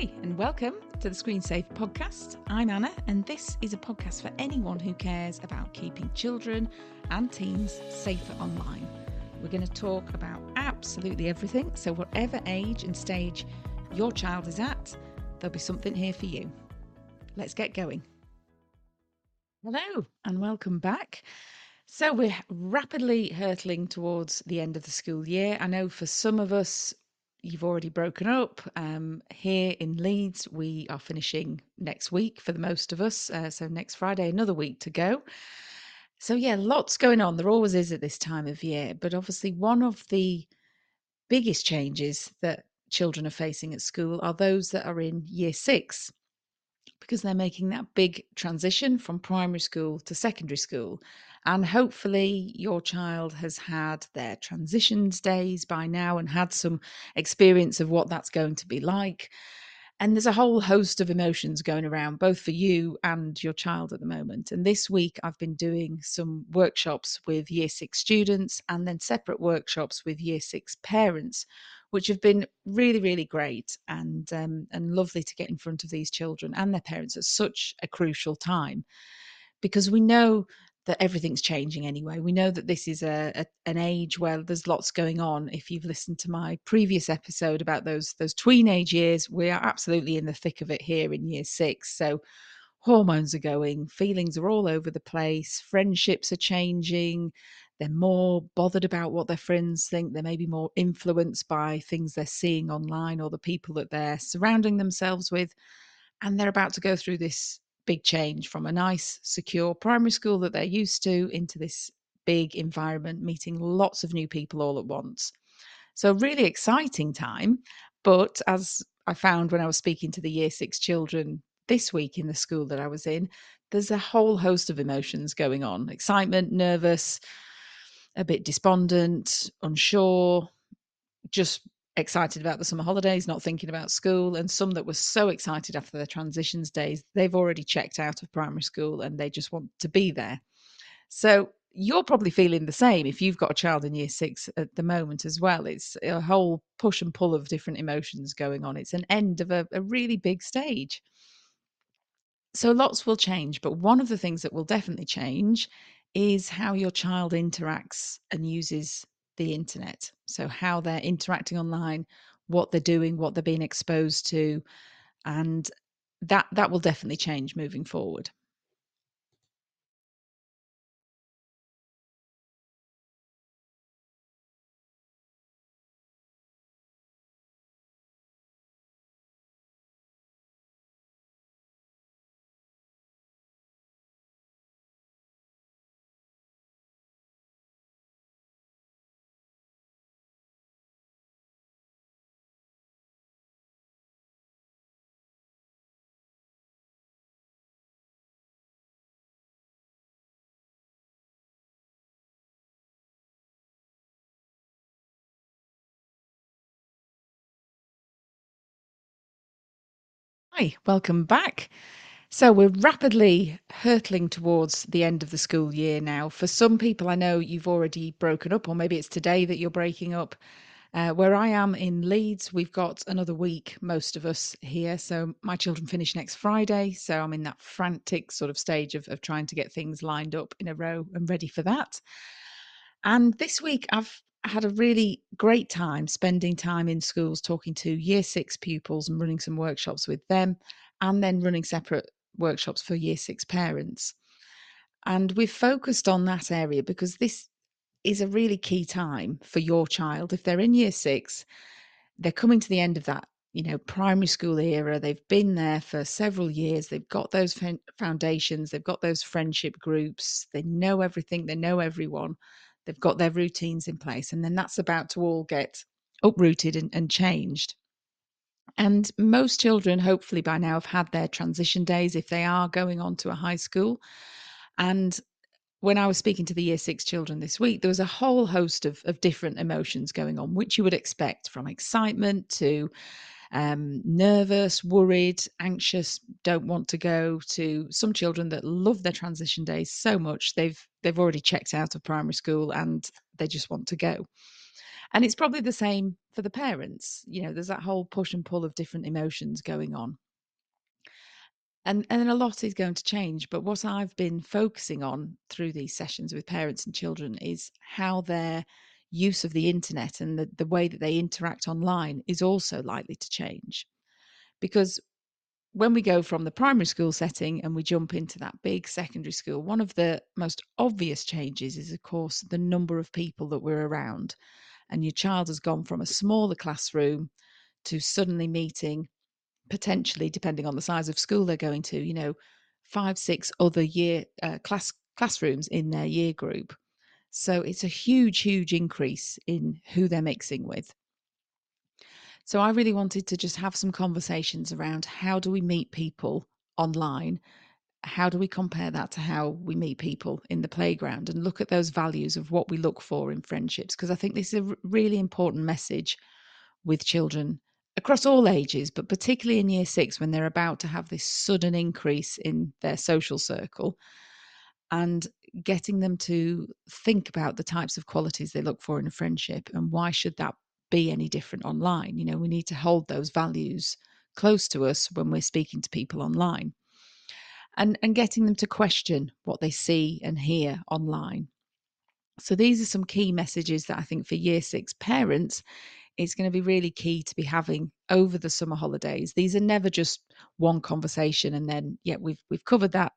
Hi, and welcome to the Screen Safe podcast. I'm Anna, and this is a podcast for anyone who cares about keeping children and teens safer online. We're going to talk about absolutely everything, so, whatever age and stage your child is at, there'll be something here for you. Let's get going. Hello, and welcome back. So, we're rapidly hurtling towards the end of the school year. I know for some of us, you've already broken up. Um, here in Leeds, we are finishing next week for the most of us. Uh, so next Friday, another week to go. So yeah, lots going on. There always is at this time of year. But obviously, one of the biggest changes that children are facing at school are those that are in year six because they're making that big transition from primary school to secondary school. And hopefully, your child has had their transitions days by now and had some experience of what that's going to be like. And there's a whole host of emotions going around, both for you and your child at the moment. And this week, I've been doing some workshops with year six students and then separate workshops with year six parents, which have been really, really great and um, and lovely to get in front of these children and their parents at such a crucial time, because we know that everything's changing anyway. We know that this is a, a, an age where there's lots going on. If you've listened to my previous episode about those those tweenage years, we are absolutely in the thick of it here in year six. So hormones are going, feelings are all over the place, friendships are changing. They're more bothered about what their friends think. They may be more influenced by things they're seeing online or the people that they're surrounding themselves with. And they're about to go through this big change from a nice, secure primary school that they're used to into this big environment, meeting lots of new people all at once. So, really exciting time. But as I found when I was speaking to the year six children this week in the school that I was in, there's a whole host of emotions going on excitement, nervous, a bit despondent, unsure, just excited about the summer holidays, not thinking about school, and some that were so excited after their transitions days, they've already checked out of primary school and they just want to be there. So you're probably feeling the same if you've got a child in year six at the moment as well. It's a whole push and pull of different emotions going on. It's an end of a, a really big stage. So lots will change, but one of the things that will definitely change is how your child interacts and uses the internet. So, how they're interacting online, what they're doing, what they're being exposed to, and that that will definitely change moving forward. Hi, welcome back. So we're rapidly hurtling towards the end of the school year now. For some people, I know you've already broken up, or maybe it's today that you're breaking up. Uh, where I am in Leeds, we've got another week, most of us here. So my children finish next Friday. So I'm in that frantic sort of stage of, of trying to get things lined up in a row and ready for that. And this week, I've had a really great time spending time in schools talking to year six pupils and running some workshops with them, and then running separate workshops for year six parents. And we've focused on that area because this is a really key time for your child. If they're in year six, they're coming to the end of that you know primary school era. They've been there for several years. They've got those foundations. They've got those friendship groups. They know everything. They know everyone they've got their routines in place, and then that's about to all get uprooted and, and changed. And most children, hopefully by now, have had their transition days if they are going on to a high school. And when I was speaking to the year six children this week, there was a whole host of, of different emotions going on, which you would expect from excitement to um, nervous, worried, anxious, don't want to go to some children that love their transition days so much they've they've already checked out of primary school and they just want to go. And it's probably the same for the parents. You know, there's that whole push and pull of different emotions going on. And and a lot is going to change, but what I've been focusing on through these sessions with parents and children is how their use of the internet and the, the way that they interact online is also likely to change. Because when we go from the primary school setting and we jump into that big secondary school, one of the most obvious changes is, of course, the number of people that we're around. And your child has gone from a smaller classroom to suddenly meeting, potentially, depending on the size of school they're going to, you know, five, six other year uh, class classrooms in their year group. So it's a huge, huge increase in who they're mixing with. So I really wanted to just have some conversations around how do we meet people online? How do we compare that to how we meet people in the playground and look at those values of what we look for in friendships? Because I think this is a really important message with children across all ages, but particularly in year six when they're about to have this sudden increase in their social circle and getting them to think about the types of qualities they look for in a friendship and why should that be any different online. You know, we need to hold those values close to us when we're speaking to people online. And, and getting them to question what they see and hear online. So, these are some key messages that I think for year six parents, it's going to be really key to be having over the summer holidays. These are never just one conversation and then, yeah, we've we've covered that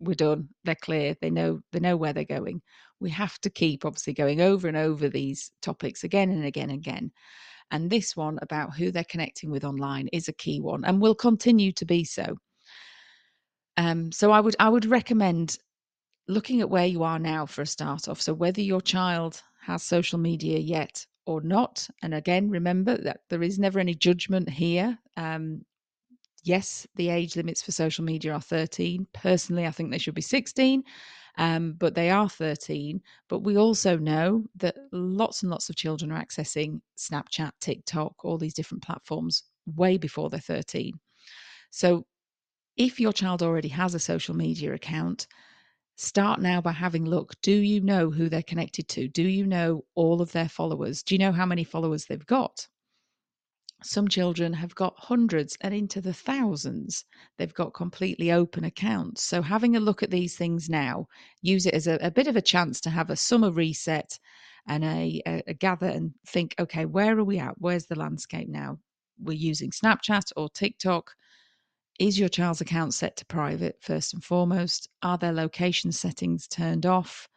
we're done they're clear they know they know where they're going. We have to keep obviously going over and over these topics again and again and again. And this one about who they're connecting with online is a key one and will continue to be so. Um, so i would i would recommend looking at where you are now for a start off so whether your child has social media yet or not and again remember that there is never any judgment here um, yes, the age limits for social media are 13. Personally, I think they should be 16, um, but they are 13. But we also know that lots and lots of children are accessing Snapchat, TikTok, all these different platforms way before they're 13. So if your child already has a social media account, start now by having look do you know who they're connected to do you know all of their followers do you know how many followers they've got some children have got hundreds and into the thousands. They've got completely open accounts. So, having a look at these things now, use it as a, a bit of a chance to have a summer reset and a, a, a gather and think, okay, where are we at? Where's the landscape now? We're using Snapchat or TikTok. Is your child's account set to private first and foremost? Are their location settings turned off?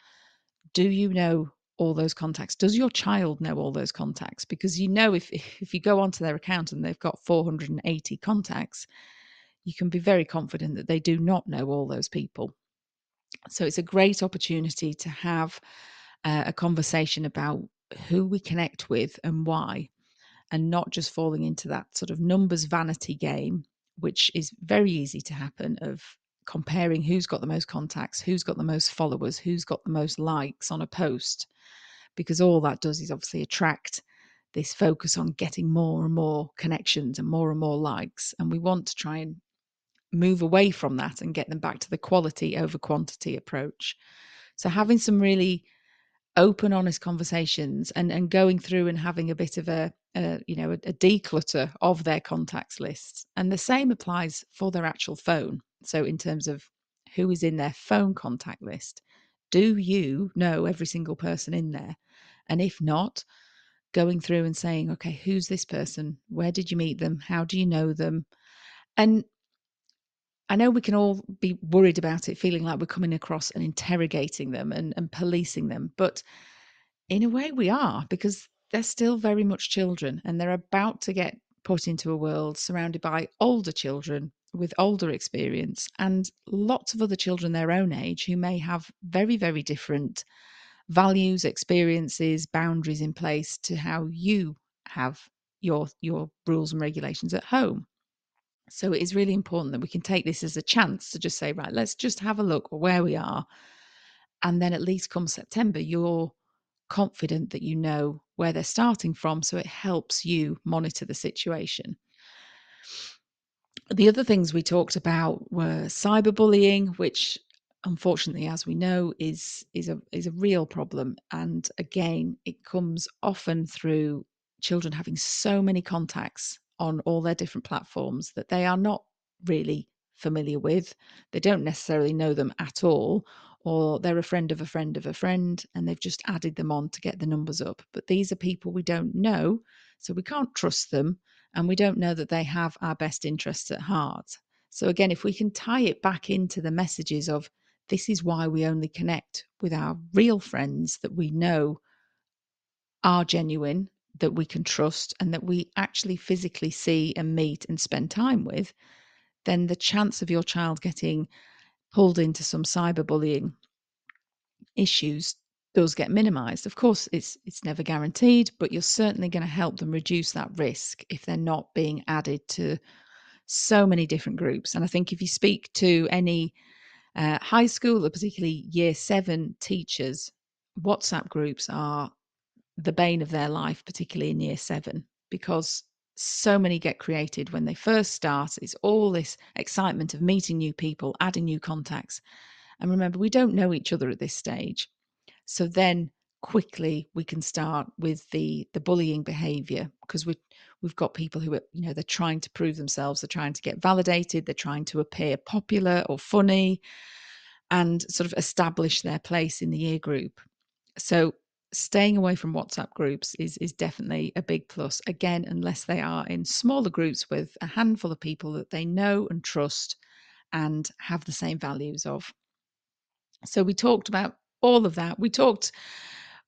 Do you know all those contacts. Does your child know all those contacts? Because you know if if you go onto their account and they've got 480 contacts you can be very confident that they do not know all those people. So it's a great opportunity to have uh, a conversation about who we connect with and why and not just falling into that sort of numbers vanity game which is very easy to happen of comparing who's got the most contacts, who's got the most followers, who's got the most likes on a post, because all that does is obviously attract this focus on getting more and more connections and more and more likes. And we want to try and move away from that and get them back to the quality over quantity approach. So having some really open honest conversations and and going through and having a bit of a, a you know a, a declutter of their contacts list. and the same applies for their actual phone so, in terms of who is in their phone contact list, do you know every single person in there? And if not, going through and saying, okay, who's this person? Where did you meet them? How do you know them? And I know we can all be worried about it, feeling like we're coming across and interrogating them and, and policing them. But in a way, we are because they're still very much children and they're about to get put into a world surrounded by older children with older experience and lots of other children their own age who may have very, very different values, experiences, boundaries in place to how you have your your rules and regulations at home. So it is really important that we can take this as a chance to just say, right, let's just have a look where we are. And then at least come September, you're confident that you know where they're starting from. So it helps you monitor the situation the other things we talked about were cyberbullying, which unfortunately, as we know, is is a is a real problem. And again, it comes often through children having so many contacts on all their different platforms that they are not really familiar with. They don't necessarily know them at all, or they're a friend of a friend of a friend and they've just added them on to get the numbers up. But these are people we don't know, so we can't trust them and we don't know that they have our best interests at heart. So, again, if we can tie it back into the messages of this is why we only connect with our real friends that we know are genuine, that we can trust, and that we actually physically see and meet and spend time with, then the chance of your child getting pulled into some cyberbullying issues does get minimized. Of course, it's it's never guaranteed, but you're certainly going to help them reduce that risk if they're not being added to so many different groups. And I think if you speak to any uh, high school particularly year seven teachers, WhatsApp groups are the bane of their life, particularly in year seven, because so many get created when they first start. It's all this excitement of meeting new people, adding new contacts. And remember, we don't know each other at this stage. So then quickly we can start with the the bullying behavior because we we've got people who are you know they're trying to prove themselves they're trying to get validated they're trying to appear popular or funny and sort of establish their place in the year group. So staying away from whatsapp groups is is definitely a big plus. Again unless they are in smaller groups with a handful of people that they know and trust and have the same values of. So we talked about all of that. We talked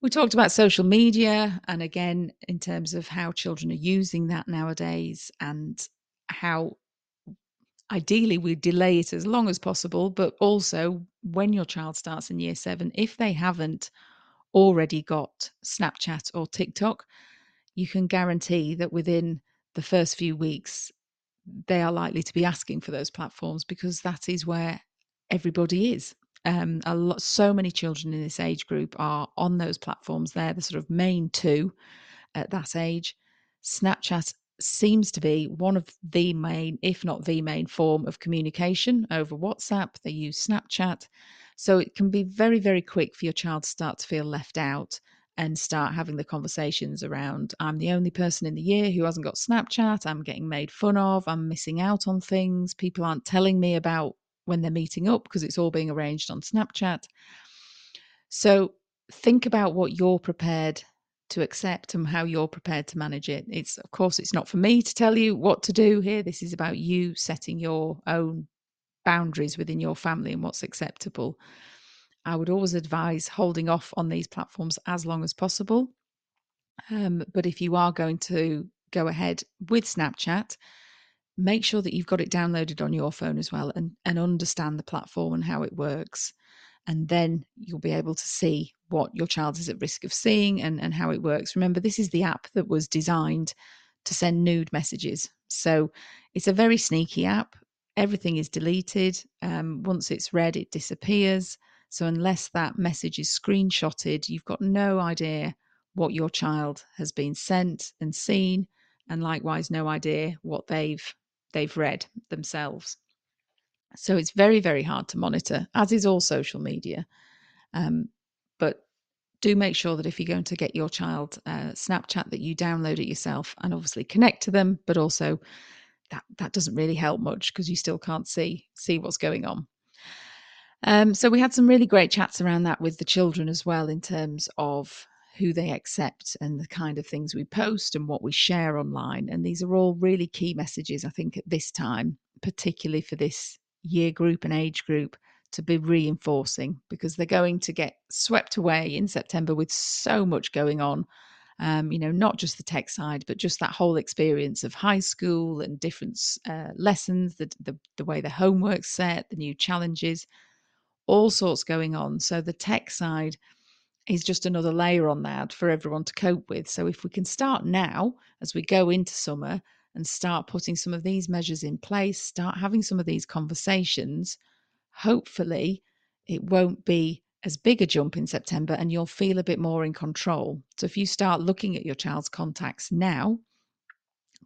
we talked about social media and again in terms of how children are using that nowadays and how ideally we delay it as long as possible but also when your child starts in year 7 if they haven't already got Snapchat or TikTok you can guarantee that within the first few weeks they are likely to be asking for those platforms because that is where everybody is um, a lot, so many children in this age group are on those platforms. They're the sort of main two at that age. Snapchat seems to be one of the main, if not the main, form of communication over WhatsApp. They use Snapchat. So it can be very, very quick for your child to start to feel left out and start having the conversations around I'm the only person in the year who hasn't got Snapchat, I'm getting made fun of, I'm missing out on things, people aren't telling me about when they're meeting up because it's all being arranged on Snapchat. So think about what you're prepared to accept and how you're prepared to manage it. It's of course it's not for me to tell you what to do here. This is about you setting your own boundaries within your family and what's acceptable. I would always advise holding off on these platforms as long as possible. Um, but if you are going to go ahead with Snapchat, make sure that you've got it downloaded on your phone as well and, and understand the platform and how it works. And then you'll be able to see what your child is at risk of seeing and, and how it works. Remember, this is the app that was designed to send nude messages. So it's a very sneaky app. Everything is deleted. Um, once it's read, it disappears. So unless that message is screenshotted, you've got no idea what your child has been sent and seen, and likewise no idea what they've they've read themselves. So it's very, very hard to monitor, as is all social media. Um, but do make sure that if you're going to get your child uh, Snapchat, that you download it yourself and obviously connect to them. But also, that that doesn't really help much because you still can't see see what's going on. Um, so we had some really great chats around that with the children as well, in terms of who they accept and the kind of things we post and what we share online. And these are all really key messages, I think, at this time, particularly for this year group and age group to be reinforcing because they're going to get swept away in September with so much going on. Um, you know, not just the tech side, but just that whole experience of high school and different uh, lessons, the, the the way the homework's set, the new challenges, all sorts going on. So the tech side is just another layer on that for everyone to cope with. So if we can start now as we go into summer and start putting some of these measures in place, start having some of these conversations, hopefully it won't be as big a jump in September and you'll feel a bit more in control. So if you start looking at your child's contacts now,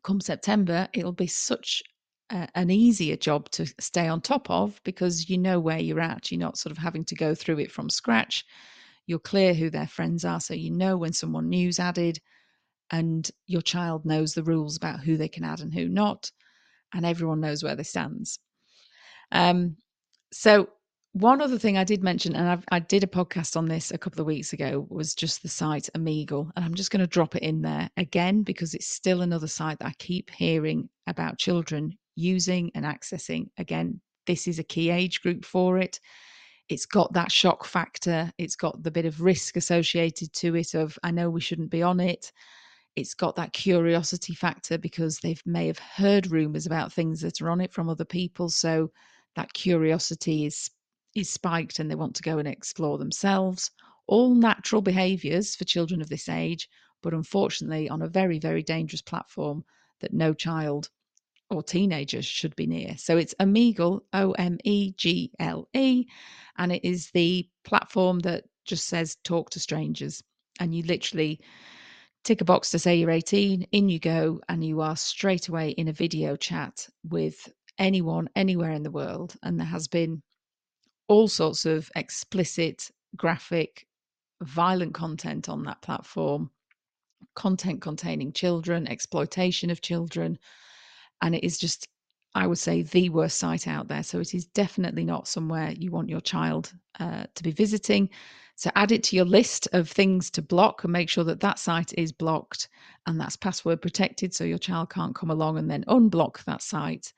come September, it'll be such a, an easier job to stay on top of because you know where you're at. You're not sort of having to go through it from scratch. You're clear who their friends are, so you know when someone new's added, and your child knows the rules about who they can add and who not, and everyone knows where they stands. Um, so one other thing I did mention, and I've, i did a podcast on this a couple of weeks ago, was just the site Omegle. And I'm just going to drop it in there again because it's still another site that I keep hearing about children using and accessing. Again, this is a key age group for it. It's got that shock factor, it's got the bit of risk associated to it of, I know we shouldn't be on it. It's got that curiosity factor because they may have heard rumors about things that are on it from other people. So that curiosity is is spiked and they want to go and explore themselves. All natural behaviors for children of this age, but unfortunately on a very, very dangerous platform that no child or teenagers should be near. So it's Omegle, O M E G L E, and it is the platform that just says talk to strangers. And you literally tick a box to say you're 18, in you go, and you are straight away in a video chat with anyone, anywhere in the world. And there has been all sorts of explicit, graphic, violent content on that platform, content containing children, exploitation of children. And it is just, I would say, the worst site out there. So it is definitely not somewhere you want your child uh, to be visiting. So add it to your list of things to block and make sure that that site is blocked and that's password protected so your child can't come along and then unblock that site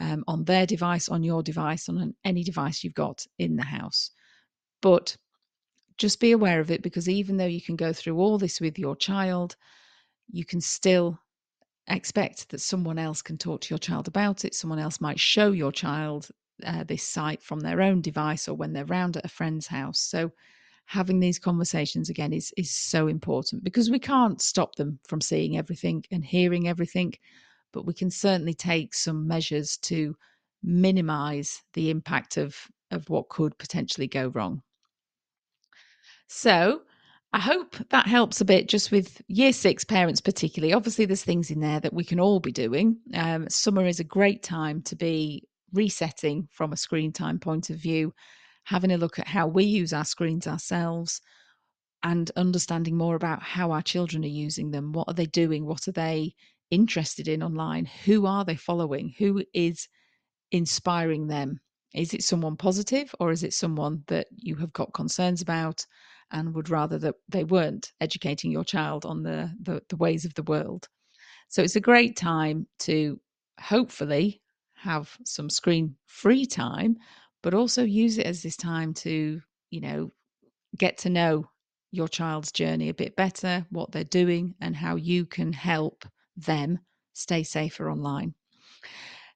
um, on their device, on your device, on any device you've got in the house. But just be aware of it because even though you can go through all this with your child, you can still expect that someone else can talk to your child about it. Someone else might show your child uh, this site from their own device or when they're round at a friend's house. So having these conversations again is is so important because we can't stop them from seeing everything and hearing everything but we can certainly take some measures to minimize the impact of, of what could potentially go wrong. So, I hope that helps a bit just with year six parents, particularly. Obviously, there's things in there that we can all be doing. Um, summer is a great time to be resetting from a screen time point of view, having a look at how we use our screens ourselves, and understanding more about how our children are using them. What are they doing? What are they interested in online? Who are they following? Who is inspiring them? Is it someone positive or is it someone that you have got concerns about and would rather that they weren't educating your child on the, the, the ways of the world? So it's a great time to hopefully have some screen free time, but also use it as this time to, you know, get to know your child's journey a bit better, what they're doing, and how you can help them stay safer online.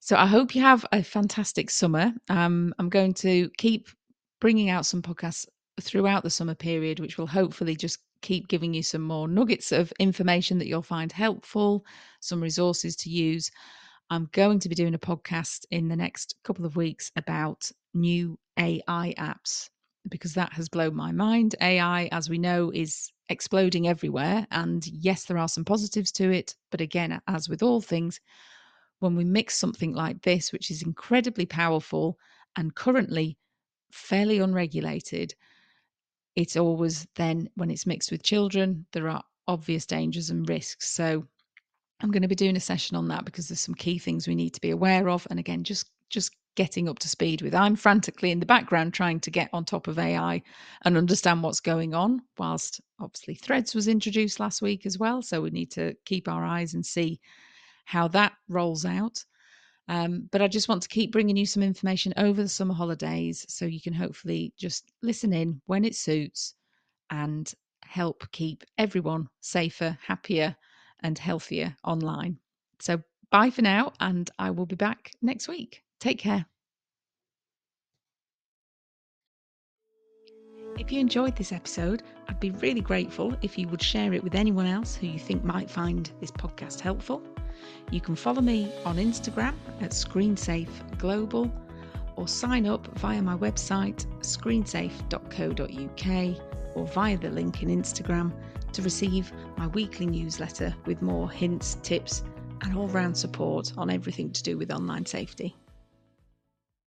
So I hope you have a fantastic summer. Um, I'm going to keep bringing out some podcasts throughout the summer period, which will hopefully just keep giving you some more nuggets of information that you'll find helpful, some resources to use. I'm going to be doing a podcast in the next couple of weeks about new AI apps because that has blown my mind. AI, as we know, is exploding everywhere. And yes, there are some positives to it. But again, as with all things, when we mix something like this, which is incredibly powerful and currently fairly unregulated, it's always then when it's mixed with children, there are obvious dangers and risks. So I'm going to be doing a session on that because there's some key things we need to be aware of. And again, just just getting up to speed with. I'm frantically in the background trying to get on top of AI and understand what's going on, whilst obviously Threads was introduced last week as well. So we need to keep our eyes and see how that rolls out. Um, but I just want to keep bringing you some information over the summer holidays so you can hopefully just listen in when it suits and help keep everyone safer, happier, and healthier online. So, bye for now, and I will be back next week. Take care. If you enjoyed this episode, I'd be really grateful if you would share it with anyone else who you think might find this podcast helpful. You can follow me on Instagram at ScreenSafe Global or sign up via my website screensafe.co.uk or via the link in Instagram to receive my weekly newsletter with more hints, tips, and all round support on everything to do with online safety.